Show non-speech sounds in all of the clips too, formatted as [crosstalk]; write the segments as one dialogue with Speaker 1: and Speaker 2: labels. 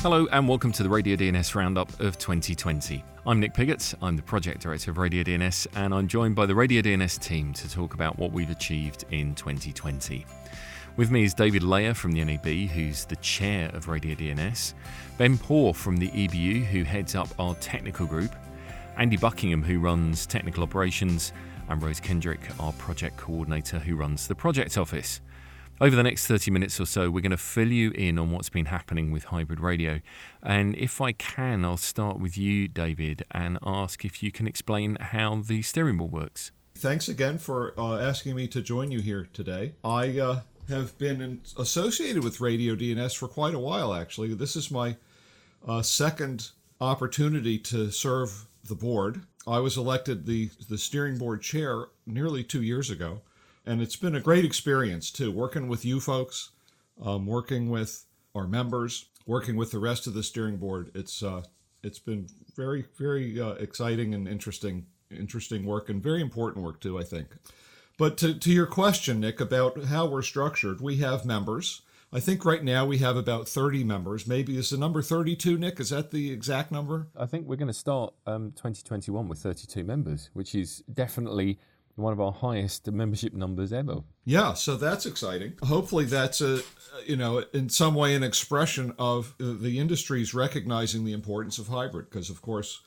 Speaker 1: Hello and welcome to the Radio DNS Roundup of 2020. I'm Nick Piggott, I'm the Project Director of Radio DNS, and I'm joined by the Radio DNS team to talk about what we've achieved in 2020. With me is David Layer from the NAB, who's the chair of Radio DNS, Ben Poor from the EBU, who heads up our technical group, Andy Buckingham, who runs technical operations, and Rose Kendrick, our project coordinator, who runs the project office. Over the next 30 minutes or so, we're going to fill you in on what's been happening with hybrid radio. And if I can, I'll start with you, David, and ask if you can explain how the steering board works.
Speaker 2: Thanks again for uh, asking me to join you here today. I uh, have been in, associated with Radio DNS for quite a while, actually. This is my uh, second opportunity to serve the board. I was elected the, the steering board chair nearly two years ago and it's been a great experience too, working with you folks, um, working with our members, working with the rest of the steering board. It's uh, it's been very very uh, exciting and interesting interesting work and very important work too. I think. But to, to your question, Nick, about how we're structured, we have members. I think right now we have about 30 members. Maybe is the number 32, Nick? Is that the exact number?
Speaker 1: I think we're going to start um, 2021 with 32 members, which is definitely one of our highest membership numbers ever.
Speaker 2: Yeah, so that's exciting. Hopefully, that's a you know in some way an expression of the industry's recognizing the importance of hybrid. Because of course,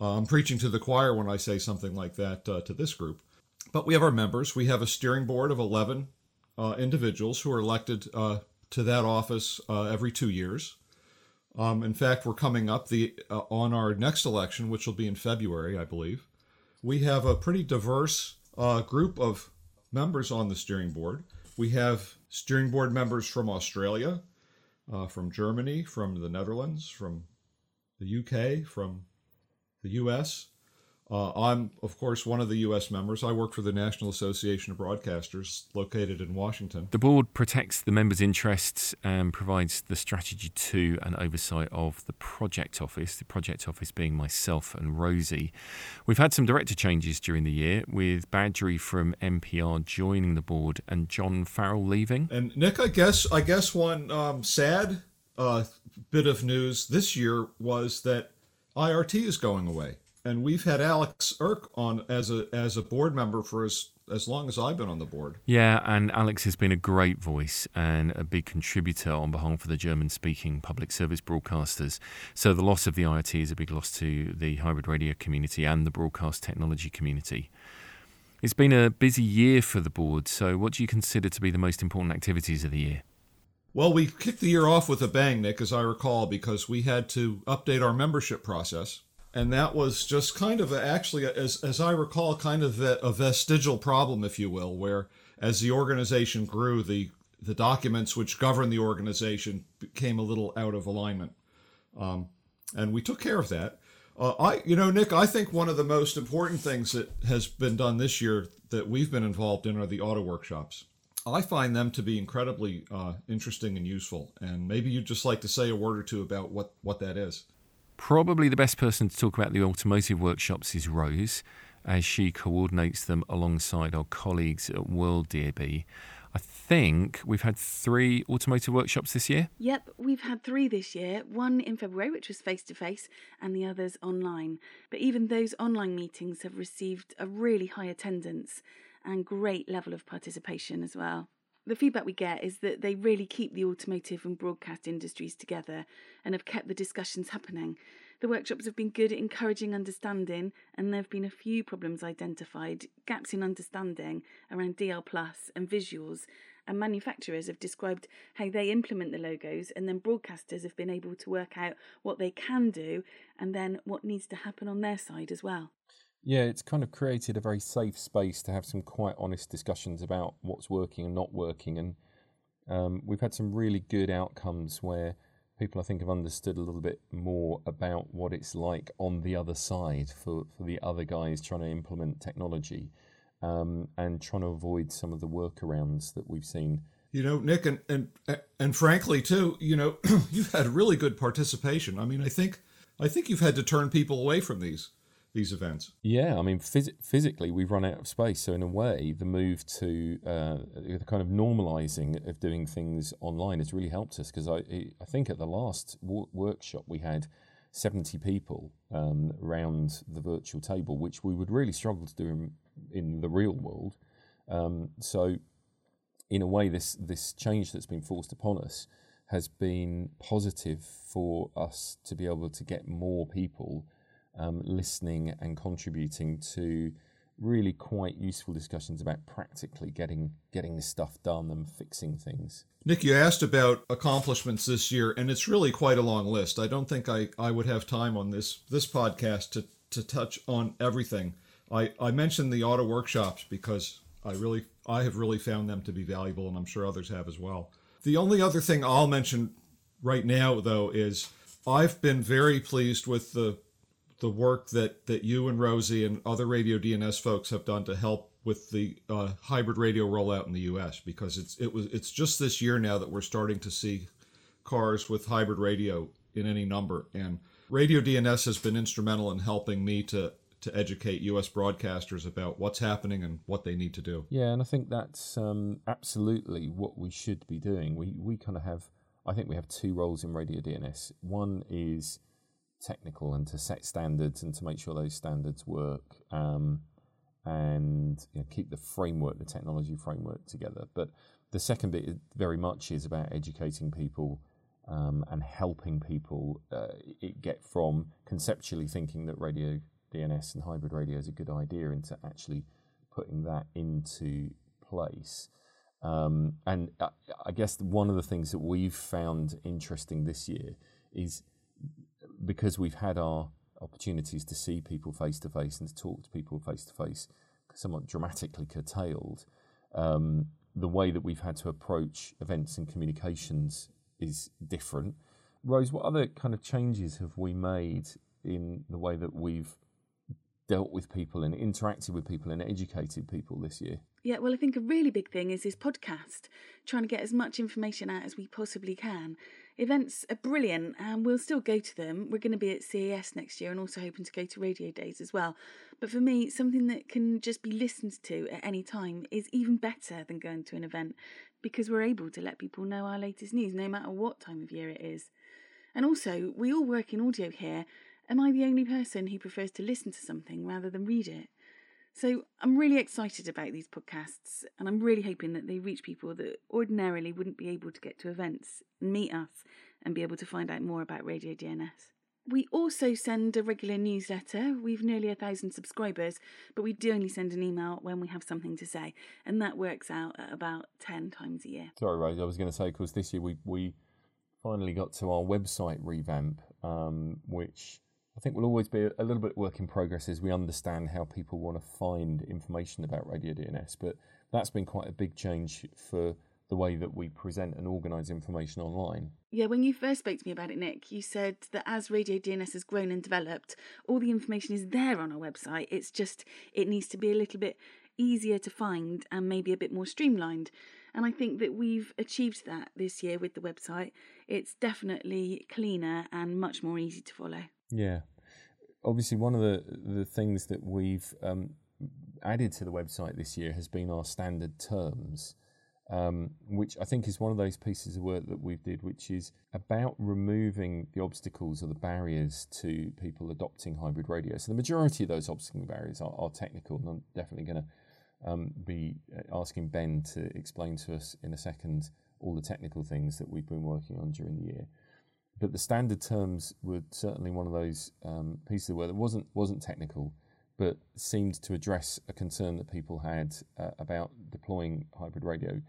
Speaker 2: uh, I'm preaching to the choir when I say something like that uh, to this group. But we have our members. We have a steering board of 11 uh, individuals who are elected uh, to that office uh, every two years. Um, in fact, we're coming up the on our next election, which will be in February, I believe. We have a pretty diverse uh, group of members on the steering board. We have steering board members from Australia, uh, from Germany, from the Netherlands, from the UK, from the US, uh, I'm, of course, one of the U.S. members. I work for the National Association of Broadcasters, located in Washington.
Speaker 1: The board protects the members' interests and provides the strategy to and oversight of the project office, the project office being myself and Rosie. We've had some director changes during the year, with Badgery from NPR joining the board and John Farrell leaving.
Speaker 2: And Nick, I guess, I guess one um, sad uh, bit of news this year was that IRT is going away and we've had Alex Erk on as a as a board member for as as long as I've been on the board.
Speaker 1: Yeah, and Alex has been a great voice and a big contributor on behalf of the German speaking public service broadcasters. So the loss of the IRT is a big loss to the hybrid radio community and the broadcast technology community. It's been a busy year for the board, so what do you consider to be the most important activities of the year?
Speaker 2: Well, we kicked the year off with a bang, Nick, as I recall, because we had to update our membership process and that was just kind of a, actually as as I recall kind of a, a, vestigial problem if you will where as the organization grew the the documents which govern the organization became a little out of alignment. Um, and we took care of that. Uh, I you know Nick I think one of the most important things that has been done this year that we've been involved in are the auto workshops. I find them to be incredibly uh, interesting and useful. And maybe you'd just like to say a word or two about what what that is
Speaker 1: Probably the best person to talk about the automotive workshops is Rose, as she coordinates them alongside our colleagues at World DAB. I think we've had three automotive workshops this year.
Speaker 3: Yep, we've had three this year. One in February, which was face to face, and the others online. But even those online meetings have received a really high attendance and great level of participation as well the feedback we get is that they really keep the automotive and broadcast industries together and have kept the discussions happening. The workshops have been good at encouraging understanding, and there have been a few problems identified, gaps in understanding around DL Plus and visuals, and manufacturers have described how they implement the logos, and then broadcasters have been able to work out what they can do and then what needs to happen on their side as well.
Speaker 1: Yeah, it's kind of created a very safe space to have some quite honest discussions about what's working and not working. And um, we've had some really good outcomes where people, I think, have understood a little bit more about what it's like on the other side for, for the other guys trying to implement technology um, and trying to avoid some of the workarounds that we've seen.
Speaker 2: You know, Nick, and and and frankly, too, you know, [clears throat] you've had really good participation. I mean, I think I think you've had to turn people away from these these events.
Speaker 1: Yeah, I mean, phys- physically, we've run out of space. So, in a way, the move to uh, the kind of normalizing of doing things online has really helped us because I, I think at the last w- workshop we had 70 people um, around the virtual table, which we would really struggle to do in, in the real world. Um, so, in a way, this this change that's been forced upon us has been positive for us to be able to get more people um, listening and contributing to really quite useful discussions about practically getting getting this stuff done and fixing things.
Speaker 2: Nick, you asked about accomplishments this year, and it's really quite a long list. I don't think I, I would have time on this this podcast to, to touch on everything. I, I mentioned the auto workshops because I really I have really found them to be valuable, and I'm sure others have as well. The only other thing I'll mention right now, though, is I've been very pleased with the the work that that you and Rosie and other radio DNS folks have done to help with the uh, hybrid radio rollout in the U.S. because it's it was it's just this year now that we're starting to see cars with hybrid radio in any number, and Radio DNS has been instrumental in helping me to to educate U.S. broadcasters about what's happening and what they need to do.
Speaker 1: Yeah, and I think that's um, absolutely what we should be doing. We we kind of have, I think we have two roles in Radio DNS. One is technical and to set standards and to make sure those standards work um, and you know, keep the framework, the technology framework together. But the second bit very much is about educating people um, and helping people uh, get from conceptually thinking that radio DNS and hybrid radio is a good idea into actually putting that into place. Um, and I, I guess one of the things that we've found interesting this year is because we've had our opportunities to see people face to face and to talk to people face to face somewhat dramatically curtailed, um, the way that we've had to approach events and communications is different. Rose, what other kind of changes have we made in the way that we've dealt with people and interacted with people and educated people this year?
Speaker 3: Yeah, well, I think a really big thing is this podcast, trying to get as much information out as we possibly can. Events are brilliant and we'll still go to them. We're going to be at CES next year and also hoping to go to Radio Days as well. But for me, something that can just be listened to at any time is even better than going to an event because we're able to let people know our latest news no matter what time of year it is. And also, we all work in audio here Am I the only person who prefers to listen to something rather than read it? So I'm really excited about these podcasts, and I'm really hoping that they reach people that ordinarily wouldn't be able to get to events and meet us and be able to find out more about Radio DNS. We also send a regular newsletter. We've nearly a thousand subscribers, but we do only send an email when we have something to say, and that works out at about 10 times a year.
Speaker 1: Sorry, Rose, I was going to say, because this year we, we finally got to our website revamp, um, which I think we'll always be a little bit work in progress as we understand how people want to find information about Radio DNS. But that's been quite a big change for the way that we present and organise information online.
Speaker 3: Yeah, when you first spoke to me about it, Nick, you said that as Radio DNS has grown and developed, all the information is there on our website. It's just, it needs to be a little bit easier to find and maybe a bit more streamlined. And I think that we've achieved that this year with the website. It's definitely cleaner and much more easy to follow.
Speaker 1: Yeah, obviously one of the the things that we've um, added to the website this year has been our standard terms. Um, which I think is one of those pieces of work that we've did, which is about removing the obstacles or the barriers to people adopting hybrid radio. So the majority of those obstacle barriers are, are technical, and I'm definitely going to um, be uh, asking Ben to explain to us in a second all the technical things that we've been working on during the year but the standard terms were certainly one of those um, pieces where it wasn't wasn't technical, but seemed to address a concern that people had uh, about deploying hybrid radio,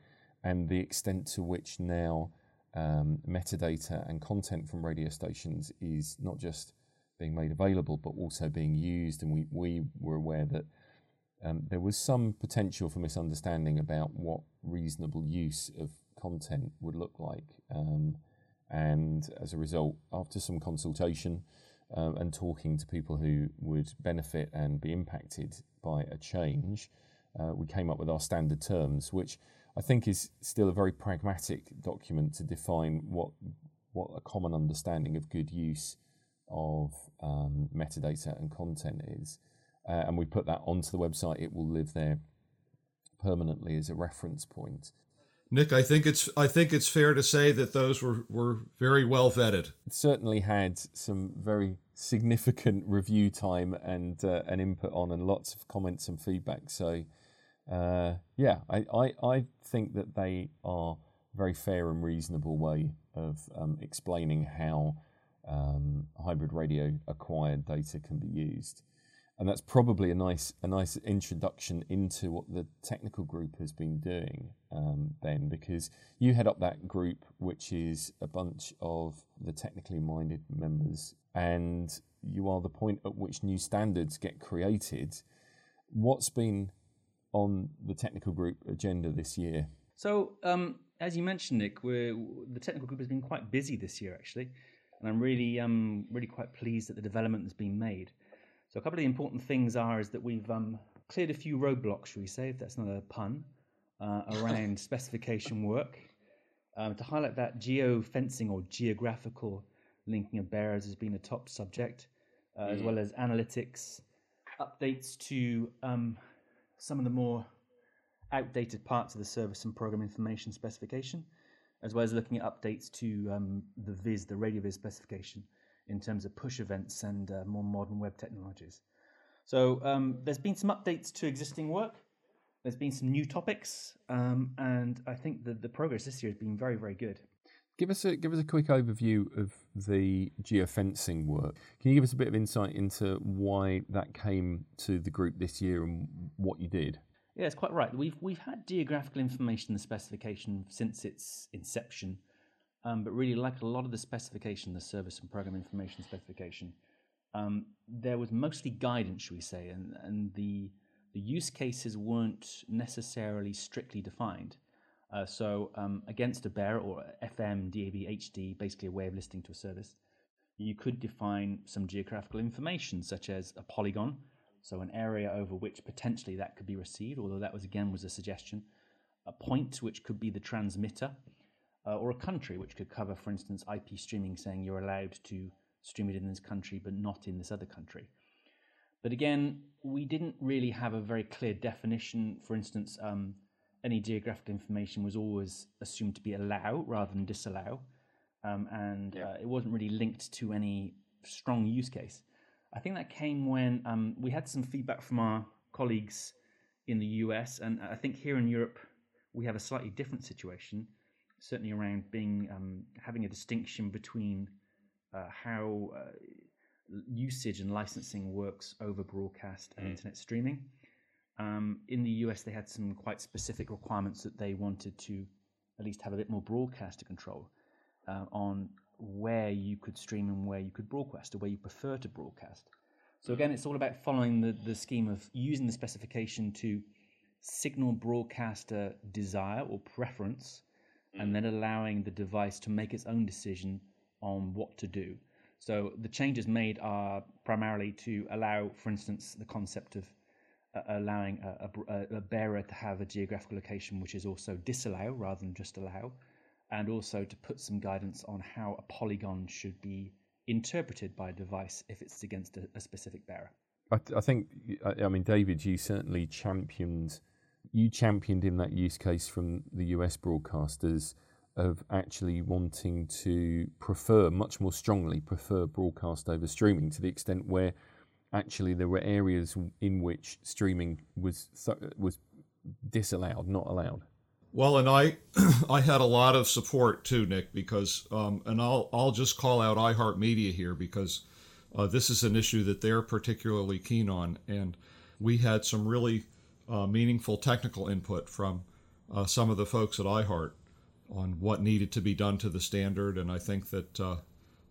Speaker 1: and the extent to which now um, metadata and content from radio stations is not just being made available, but also being used. And we we were aware that. Um, there was some potential for misunderstanding about what reasonable use of content would look like. Um, and as a result, after some consultation um, and talking to people who would benefit and be impacted by a change, uh, we came up with our standard terms, which I think is still a very pragmatic document to define what what a common understanding of good use of um, metadata and content is, uh, and we put that onto the website, it will live there permanently as a reference point.
Speaker 2: Nick, I think it's I think it's fair to say that those were, were very well vetted.
Speaker 1: It certainly had some very significant [laughs] review time and uh, an input on, and lots of comments and feedback. So, uh, yeah, I, I I think that they are a very fair and reasonable way of um, explaining how um, hybrid radio acquired data can be used and that's probably a nice a nice introduction into what the technical group has been doing, um, Ben, because you head up that group, which is a bunch of the technically minded members, and you are the point at which new standards get created. What's been on the technical group agenda this year?
Speaker 4: So, um, as you mentioned, Nick, the technical group has been quite busy this year, actually, and I'm really, um, really quite pleased at the development that's been made. So a couple of the important things are is that we've um, cleared a few roadblocks, should we say, if that's not a pun, uh, around [laughs] specification work. Um, to highlight that, geo-fencing or geographical linking of bearers has been a top subject, uh, mm. as well as analytics, updates to um, some of the more outdated parts of the service and program information specification, as well as looking at updates to um, the VIS, the radio VIS specification, in terms of push events and uh, more modern web technologies. So um, there's been some updates to existing work. There's been some new topics, um, and I think that the progress this year has been very, very good.
Speaker 1: Give us a give us a quick overview of the geofencing work. Can you give us a bit of insight into why that came to the group this year and what you did?
Speaker 4: Yeah, it's quite right. We've we've had geographical information in the specification since its inception um, but really, like a lot of the specification, the service and program information specification, um, there was mostly guidance, should we say, and, and the, the use cases weren't necessarily strictly defined. Uh, so, um, against a bearer or FM, DAB, HD, basically a way of listening to a service, you could define some geographical information, such as a polygon, so an area over which potentially that could be received, although that was again was a suggestion. A point, which could be the transmitter, uh, or a country, which could cover, for instance, IP streaming, saying you're allowed to stream it in this country but not in this other country. But again, we didn't really have a very clear definition. For instance, um, any geographical information was always assumed to be allow rather than disallow, um, and yeah. uh, it wasn't really linked to any strong use case. I think that came when um, we had some feedback from our colleagues in the US, and I think here in Europe we have a slightly different situation certainly around being um, having a distinction between uh, how uh, usage and licensing works over broadcast and mm. internet streaming. Um, in the US, they had some quite specific requirements that they wanted to at least have a bit more broadcaster control uh, on where you could stream and where you could broadcast or where you prefer to broadcast. So again, it's all about following the, the scheme of using the specification to signal broadcaster desire or preference and then allowing the device to make its own decision on what to do. So the changes made are primarily to allow, for instance, the concept of uh, allowing a, a, a, bearer to have a geographical location which is also disallow rather than just allow, and also to put some guidance on how a polygon should be interpreted by a device if it's against a, a specific bearer.
Speaker 1: I, I think, I, I mean, David, you certainly championed you championed in that use case from the US broadcasters of actually wanting to prefer much more strongly prefer broadcast over streaming to the extent where actually there were areas in which streaming was was disallowed, not allowed.
Speaker 2: Well, and I [clears throat] I had a lot of support too, Nick, because um, and I'll I'll just call out iHeartMedia here because uh, this is an issue that they're particularly keen on, and we had some really uh, meaningful technical input from uh, some of the folks at iHeart on what needed to be done to the standard, and I think that uh,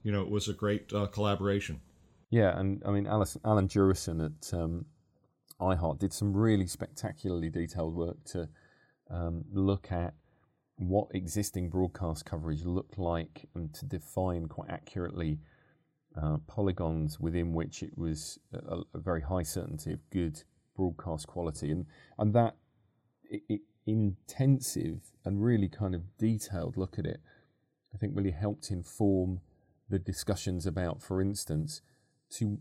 Speaker 2: you know it was a great uh, collaboration.
Speaker 1: Yeah, and I mean Alice, Alan Jurison at um, iHeart did some really spectacularly detailed work to um, look at what existing broadcast coverage looked like and to define quite accurately uh, polygons within which it was a, a, very high certainty of good broadcast quality, and and that it, it, intensive and really kind of detailed look at it, I think really helped inform the discussions about, for instance, to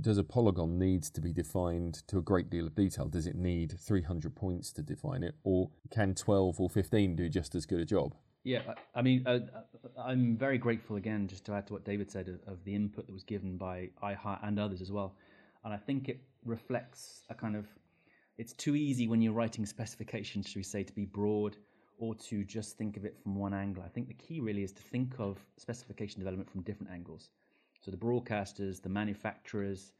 Speaker 1: does a polygon needs to be defined to a great deal of detail? Does it need 300 points to define it, or can 12 or 15 do just as good a job?
Speaker 4: Yeah, I mean, uh, I'm very grateful again, just to add to what David said, of, of the input that was given by iHeart and others as well. And I think it reflects a kind of, it's too easy when you're writing specifications, should we say, to be broad or to just think of it from one angle. I think the key really is to think of specification development from different angles. So the broadcasters, the manufacturers,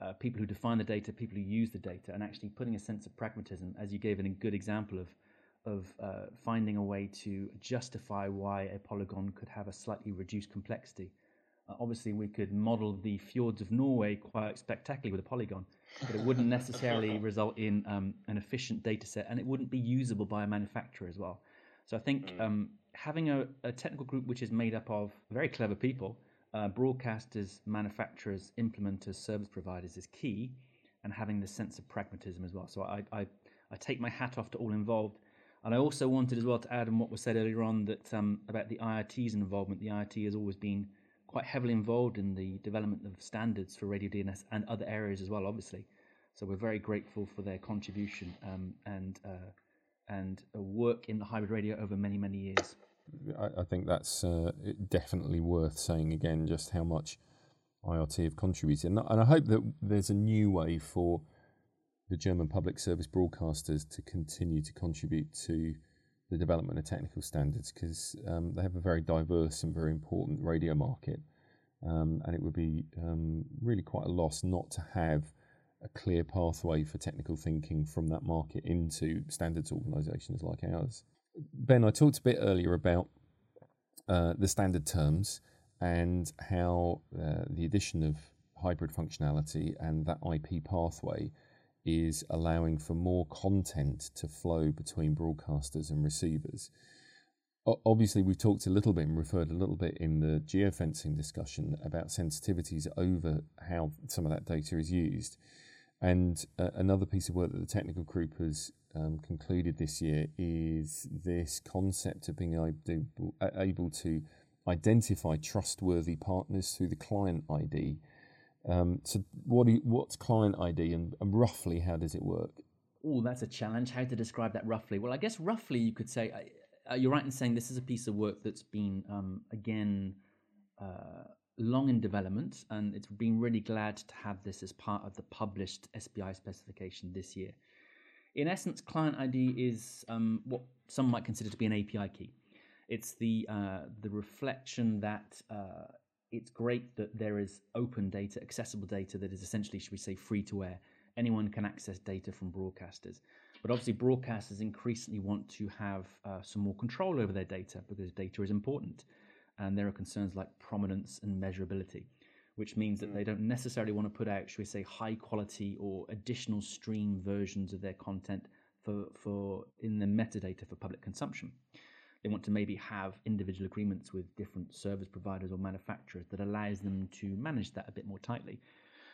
Speaker 4: uh, people who define the data, people who use the data, and actually putting a sense of pragmatism, as you gave in a good example of of uh, finding a way to justify why a polygon could have a slightly reduced complexity. Uh, obviously, we could model the fjords of Norway quite spectacularly with a polygon, but it wouldn't necessarily [laughs] result in um, an efficient data set, and it wouldn't be usable by a manufacturer as well. So I think mm. um, having a, a, technical group which is made up of very clever people, uh, broadcasters, manufacturers, implementers, service providers is key, and having the sense of pragmatism as well. So I, I, I take my hat off to all involved and I also wanted as well to add on what was said earlier on that um, about the IRT's involvement. The IRT has always been quite heavily involved in the development of standards for radio DNS and other areas as well, obviously. So we're very grateful for their contribution um, and uh, and work in the hybrid radio over many many years.
Speaker 1: I, I think that's uh, definitely worth saying again, just how much IRT have contributed, and, and I hope that there's a new way for the German public service broadcasters to continue to contribute to the development of technical standards because um, they have a very diverse and very important radio market. Um, and it would be um, really quite a loss not to have a clear pathway for technical thinking from that market into standards organisations like ours. Ben, I talked a bit earlier about uh, the standard terms and how uh, the addition of hybrid functionality and that IP pathway is allowing for more content to flow between broadcasters and receivers. Obviously, we've talked a little bit and referred a little bit in the geofencing discussion about sensitivities over how some of that data is used. And uh, another piece of work that the technical group has um, concluded this year is this concept of being able, able to identify trustworthy partners through the client ID um, so, what you, what's client ID and, and, roughly how does it work?
Speaker 4: Oh, that's a challenge. How to describe that roughly? Well, I guess roughly you could say uh, you're right in saying this is a piece of work that's been um, again uh, long in development, and it's been really glad to have this as part of the published SPI specification this year. In essence, client ID is um, what some might consider to be an API key. It's the uh, the reflection that uh, it's great that there is open data, accessible data that is essentially, should we say, free to air. Anyone can access data from broadcasters. But obviously, broadcasters increasingly want to have uh, some more control over their data because data is important. And there are concerns like prominence and measurability, which means that mm. they don't necessarily want to put out, should we say, high quality or additional stream versions of their content for, for in the metadata for public consumption. They want to maybe have individual agreements with different service providers or manufacturers that allows them to manage that a bit more tightly.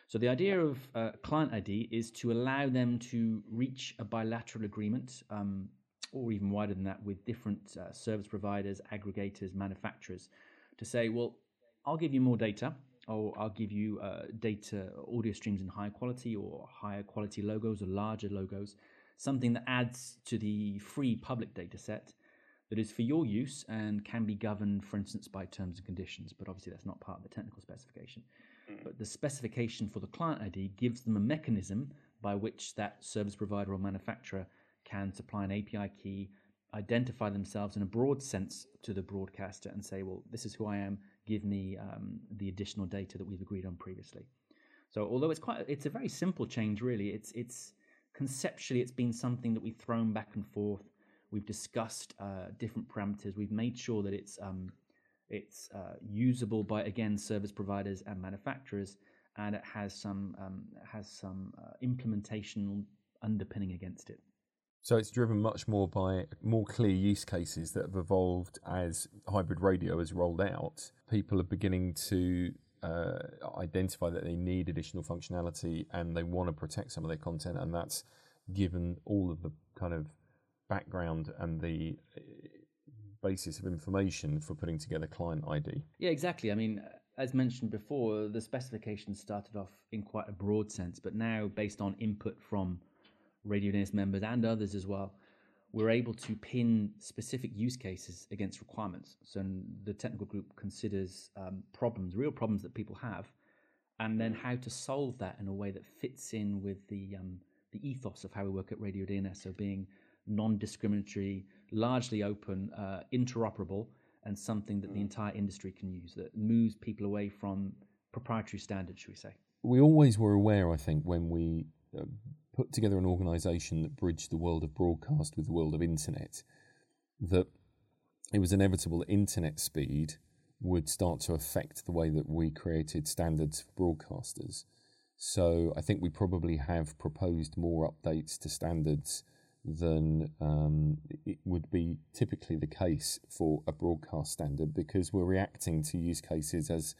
Speaker 4: So the idea of uh, client ID is to allow them to reach a bilateral agreement, um, or even wider than that, with different uh, service providers, aggregators, manufacturers, to say, well, I'll give you more data, or I'll give you uh, data audio streams in higher quality, or higher quality logos, or larger logos, something that adds to the free public data set that is for your use and can be governed, for instance, by terms and conditions. But obviously, that's not part of the technical specification. Mm. But the specification for the client ID gives them a mechanism by which that service provider or manufacturer can supply an API key, identify themselves in a broad sense to the broadcaster, and say, well, this is who I am, give me um, the additional data that we've agreed on previously. So although it's quite, it's a very simple change, really. It's it's conceptually, it's been something that we've thrown back and forth We've discussed uh, different parameters. We've made sure that it's um, it's uh, usable by again service providers and manufacturers, and it has some um, has some uh, implementation underpinning against it.
Speaker 1: So it's driven much more by more clear use cases that have evolved as hybrid radio has rolled out. People are beginning to uh, identify that they need additional functionality and they want to protect some of their content, and that's given all of the kind of background and the uh, basis of information for putting together client ID.
Speaker 4: Yeah, exactly. I mean, as mentioned before, the specification started off in quite a broad sense, but now, based on input from Radio DNS members and others as well, we're able to pin specific use cases against requirements. So the technical group considers um, problems, real problems that people have, and then how to solve that in a way that fits in with the um, the ethos of how we work at Radio DNS. So being non-discriminatory, largely open, uh, interoperable, and something that the mm. entire industry can use that moves people away from proprietary standards, should we say?
Speaker 1: We always were aware, I think, when we uh, put together an organisation that bridged the world of broadcast with the world of internet, that it was inevitable that internet speed would start to affect the way that we created standards for broadcasters. So I think we probably have proposed more updates to standards than um, it would be typically the case for a broadcast standard because we're reacting to use cases as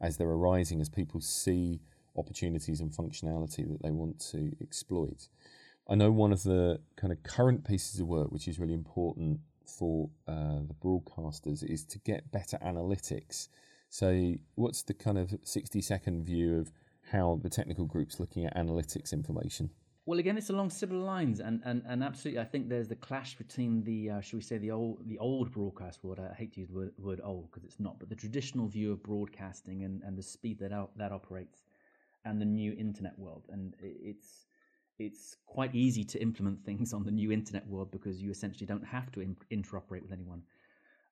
Speaker 1: as they're arising as people see opportunities and functionality that they want to exploit. I know one of the kind of current pieces of work which is really important for uh, the broadcasters is to get better analytics. So, what's the kind of 60 second view of how the technical group's looking at analytics information?
Speaker 4: Well, again, it's along similar lines, and, and, and absolutely, I think there's the clash between the, uh, should we say, the old the old broadcast world. I hate to use the word, word old because it's not, but the traditional view of broadcasting and, and the speed that out, that operates, and the new internet world. And it's it's quite easy to implement [laughs] things on the new internet world because you essentially don't have to in, interoperate with anyone.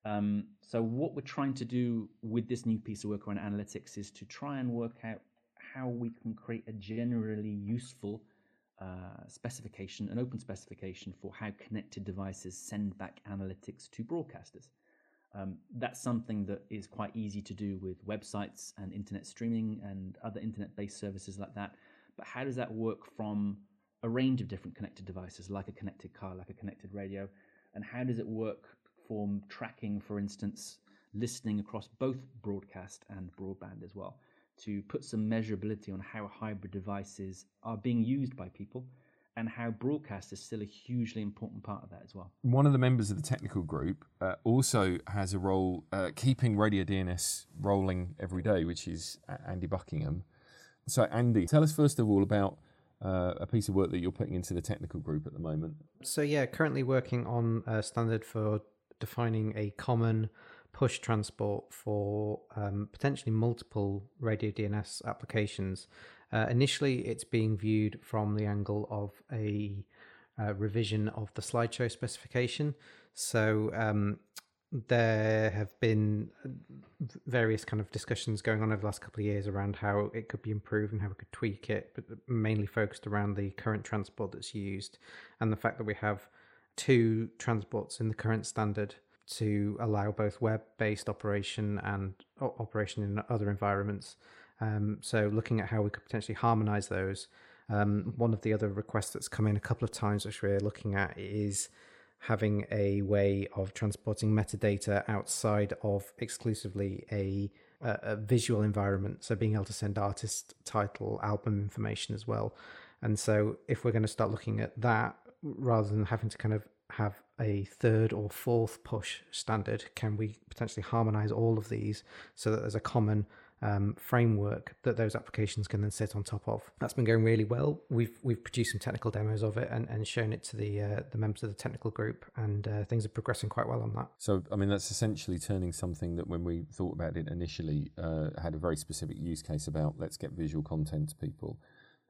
Speaker 4: Um, so what we're trying to do with this new piece of work around analytics is to try and work out how we can create a generally useful uh, specification, an open specification for how connected devices send back analytics to broadcasters. Um, that's something that is quite easy to do with websites and internet streaming and other internet based services like that. But how does that work from a range of different connected devices, like a connected car, like a connected radio? And how does it work for tracking, for instance, listening across both broadcast and broadband as well? To put some measurability on how hybrid devices are being used by people and how broadcast is still a hugely important part of that as well.
Speaker 1: One of the members of the technical group uh, also has a role uh, keeping Radio DNS rolling every day, which is Andy Buckingham. So, Andy, tell us first of all about uh, a piece of work that you're putting into the technical group at the moment.
Speaker 5: So, yeah, currently working on a standard for defining a common push transport for um, potentially multiple radio DNS applications. Uh, initially, it's being viewed from the angle of a uh, revision of the slideshow specification. So um, there have been uh, various kind of discussions going on over the last couple of years around how it could be improved and how we could tweak it, but mainly focused around the current transport that's used and the fact that we have two transports in the current standard to allow both web-based operation and operation in other environments. Um, so looking at how we could potentially harmonize those. Um, one of the other requests that's come in a couple of times, which we're looking at, is having a way of transporting metadata outside of exclusively a, a, a visual environment. So being able to send artist title, album information as well. And so if we're going to start looking at that, rather than having to kind of have a third or fourth push standard? Can we potentially harmonize all of these so that there's a common um, framework that those applications can then sit on top of? That's been going really well. We've we've produced some technical demos of it and, and shown it to the uh, the members of the technical group, and uh, things are progressing quite well on that.
Speaker 1: So, I mean, that's essentially turning something that when we thought about it initially uh, had a very specific use case about let's get visual content to people,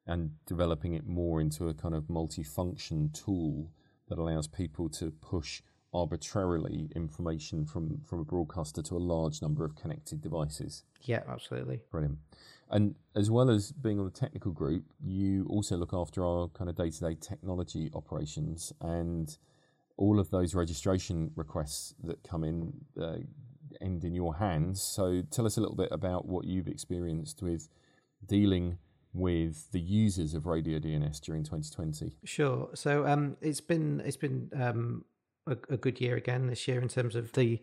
Speaker 1: and developing it more into a kind of multi-function tool that allows people to push arbitrarily information from, from a broadcaster to a large number of connected devices.
Speaker 5: Yeah, absolutely.
Speaker 1: Brilliant. And as well as being on the technical group, you also look after our kind of day to day technology operations and all of those registration requests that come in uh, end in your hands. So tell us a little bit about what you've experienced with dealing with the users of Radio DNS during 2020?
Speaker 5: Sure. So um, it's been it's been um, a, a, good year again this year in terms of the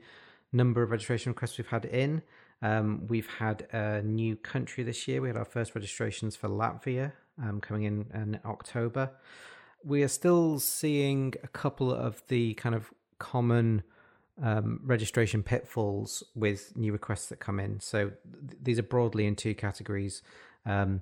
Speaker 5: number of registration requests we've had in. Um, we've had a new country this year. We had our first registrations for Latvia um, coming in in October. We are still seeing a couple of the kind of common um, registration pitfalls with new requests that come in. So th- these are broadly in two categories. Um,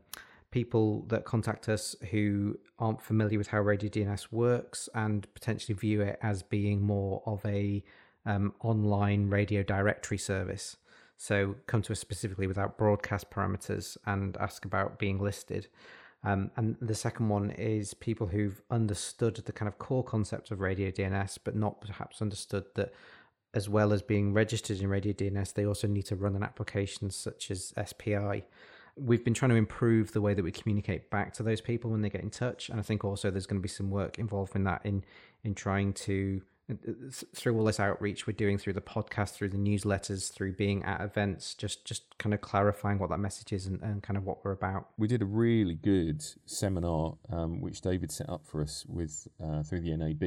Speaker 5: people that contact us who aren't familiar with how Radio DNS works and potentially view it as being more of a um, online radio directory service. So come to us specifically without broadcast parameters and ask about being listed. Um, and the second one is people who've understood the kind of core concept of radio DNS, but not perhaps understood that as well as being registered in radio DNS, they also need to run an application such as SPI we've been trying to improve the way that we communicate back to those people when they get in touch and i think also there's going to be some work involved in that in in trying to through all this outreach we're doing through the podcast through the newsletters through being at events just just kind of clarifying what that message is and, and kind of what we're about.
Speaker 1: We did a really good seminar um, which david set up for us with uh, through the nab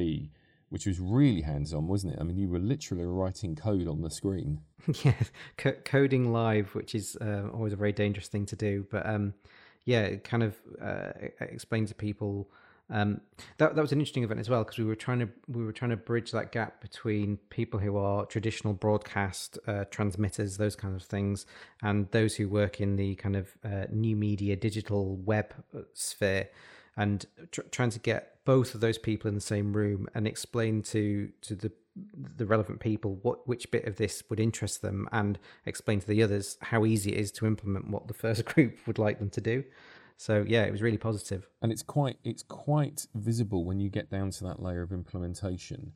Speaker 1: which was really hands on, wasn't it? I mean, you were literally writing code on the screen. [laughs]
Speaker 5: yeah, c- coding live, which is uh, always a very dangerous thing to do. But um, yeah, it kind of uh, explained to people. Um, that that was an interesting event as well because we were trying to we were trying to bridge that gap between people who are traditional broadcast uh, transmitters, those kinds of things, and those who work in the kind of uh, new media, digital web uh, sphere and tr- trying to get both of those people in the same room and explain to to the the relevant people what which bit of this would interest them and explain to the others how easy it is to implement what the first [laughs] group would like them to do so yeah it was really positive.
Speaker 1: and it's quite it's quite visible when you get down to that layer of implementation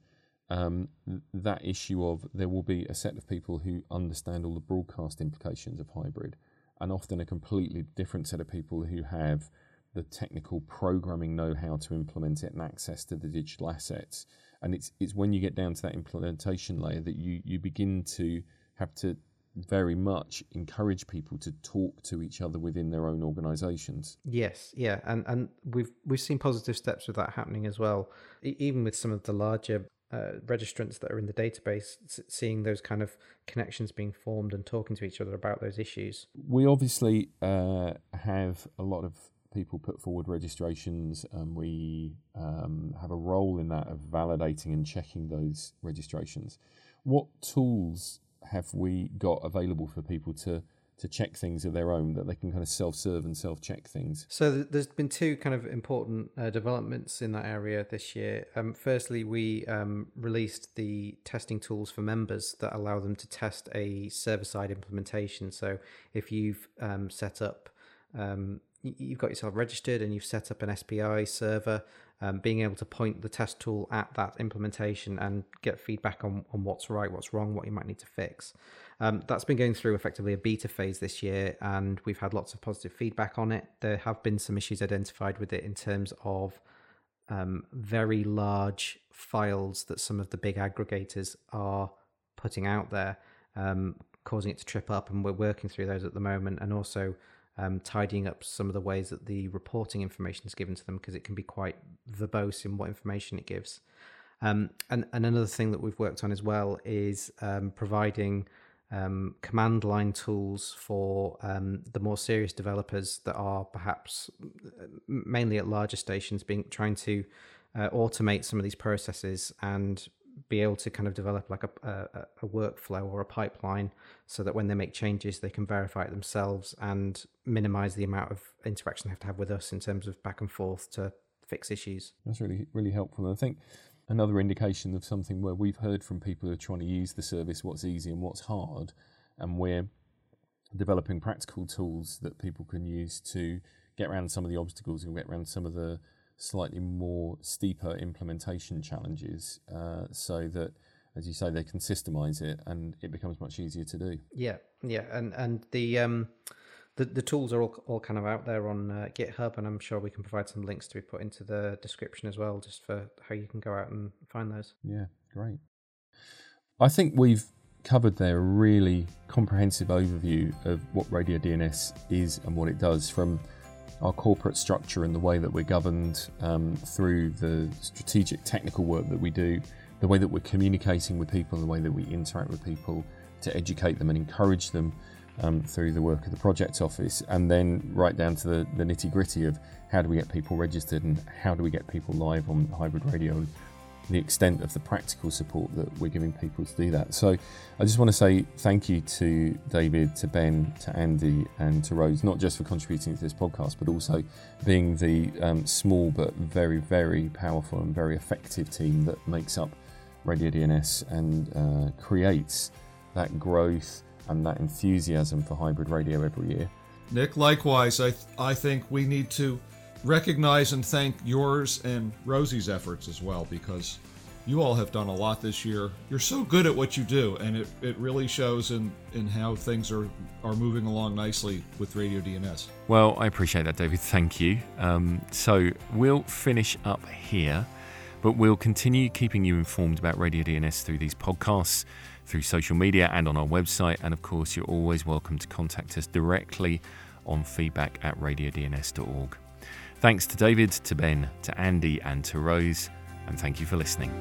Speaker 1: um, that issue of there will be a set of people who understand all the broadcast implications of hybrid and often a completely different set of people who have the technical programming know how to implement it and access to the digital assets. And it's it's when you get down to that implementation layer that you you begin to have to very much encourage people to talk to each other within their own organizations.
Speaker 5: Yes, yeah, and and we've we've seen positive steps with that happening as well. even with some of the larger uh, registrants that are in the database, seeing those kind of connections being formed and talking to each other about those issues.
Speaker 1: We obviously uh, have a lot of people put forward registrations, and we um, have a role in that of validating and checking those registrations. What tools have we got available for people to to check things of their own that they can kind of self-serve and self-check things?
Speaker 5: So there's been two kind of important uh, developments in that area this year. Um, firstly we um, released the testing tools for members that allow them to test a server-side implementation. So if you've um, set up um, you've got yourself registered and you've set up an SPI server, um, being able to point the test tool at that implementation and get feedback on, on what's right, what's wrong, what you might need to fix. Um, that's been going through effectively a beta phase this year, and we've had lots of positive feedback on it. There have been some issues identified with it in terms of um, very large files that some of the big aggregators are putting out there, um, causing it to trip up, and we're working through those at the moment, and also um, tidying up some of the ways that the reporting information is given to them because it can be quite verbose in what information it gives. Um, and, and another thing that we've worked on as well is um, providing um, command line tools for um, the more serious developers that are perhaps mainly at larger stations, being trying to uh, automate some of these processes and be able to kind of develop like a, a, a, workflow or a pipeline so that when they make changes they can verify it themselves and minimize the amount of interaction they have to have with us in terms of back and forth to fix issues.
Speaker 1: That's really really helpful. And i think another indication of something where we've heard from people who are trying to use the service what's easy and what's hard and we're developing practical tools that people can use to get around some of the obstacles and get around some of the slightly more steeper implementation challenges uh, so that as you say they can systemize it and it becomes much easier to do.
Speaker 5: Yeah yeah and and the um the, the tools are all, all kind of out there on uh, github and i'm sure we can provide some links to be put into the description as well just for how you can go out and find those.
Speaker 1: Yeah great. I think we've covered there a really comprehensive overview of what radio dns is and what it does from our corporate structure and the way that we're governed um, through the strategic technical work that we do, the way that we're communicating with people, the way that we interact with people to educate them and encourage them um, through the work of the project office, and then right down to the, the nitty gritty of how do we get people registered and how do we get people live on hybrid radio. And the extent of the practical support that we're giving people to do that. So I just want to say thank you to David, to Ben, to Andy, and to Rose, not just for contributing to this podcast, but also being the um, small but very, very powerful and very effective team that makes up Radio DNS and uh, creates that growth and that enthusiasm for hybrid radio every year.
Speaker 2: Nick, likewise, I, th- I think we need to recognize and thank yours and Rosie's efforts as well because you all have done a lot this year. You're so good at what you do, and it, it really shows in, in how things are, are moving along nicely with Radio DNS.
Speaker 1: Well, I appreciate that, David. Thank you. Um, so we'll finish up here, but we'll continue keeping you informed about Radio DNS through these podcasts, through social media, and on our website. And of course, you're always welcome to contact us directly on feedback at radiodns.org. Thanks to David, to Ben, to Andy, and to Rose, and thank you for listening.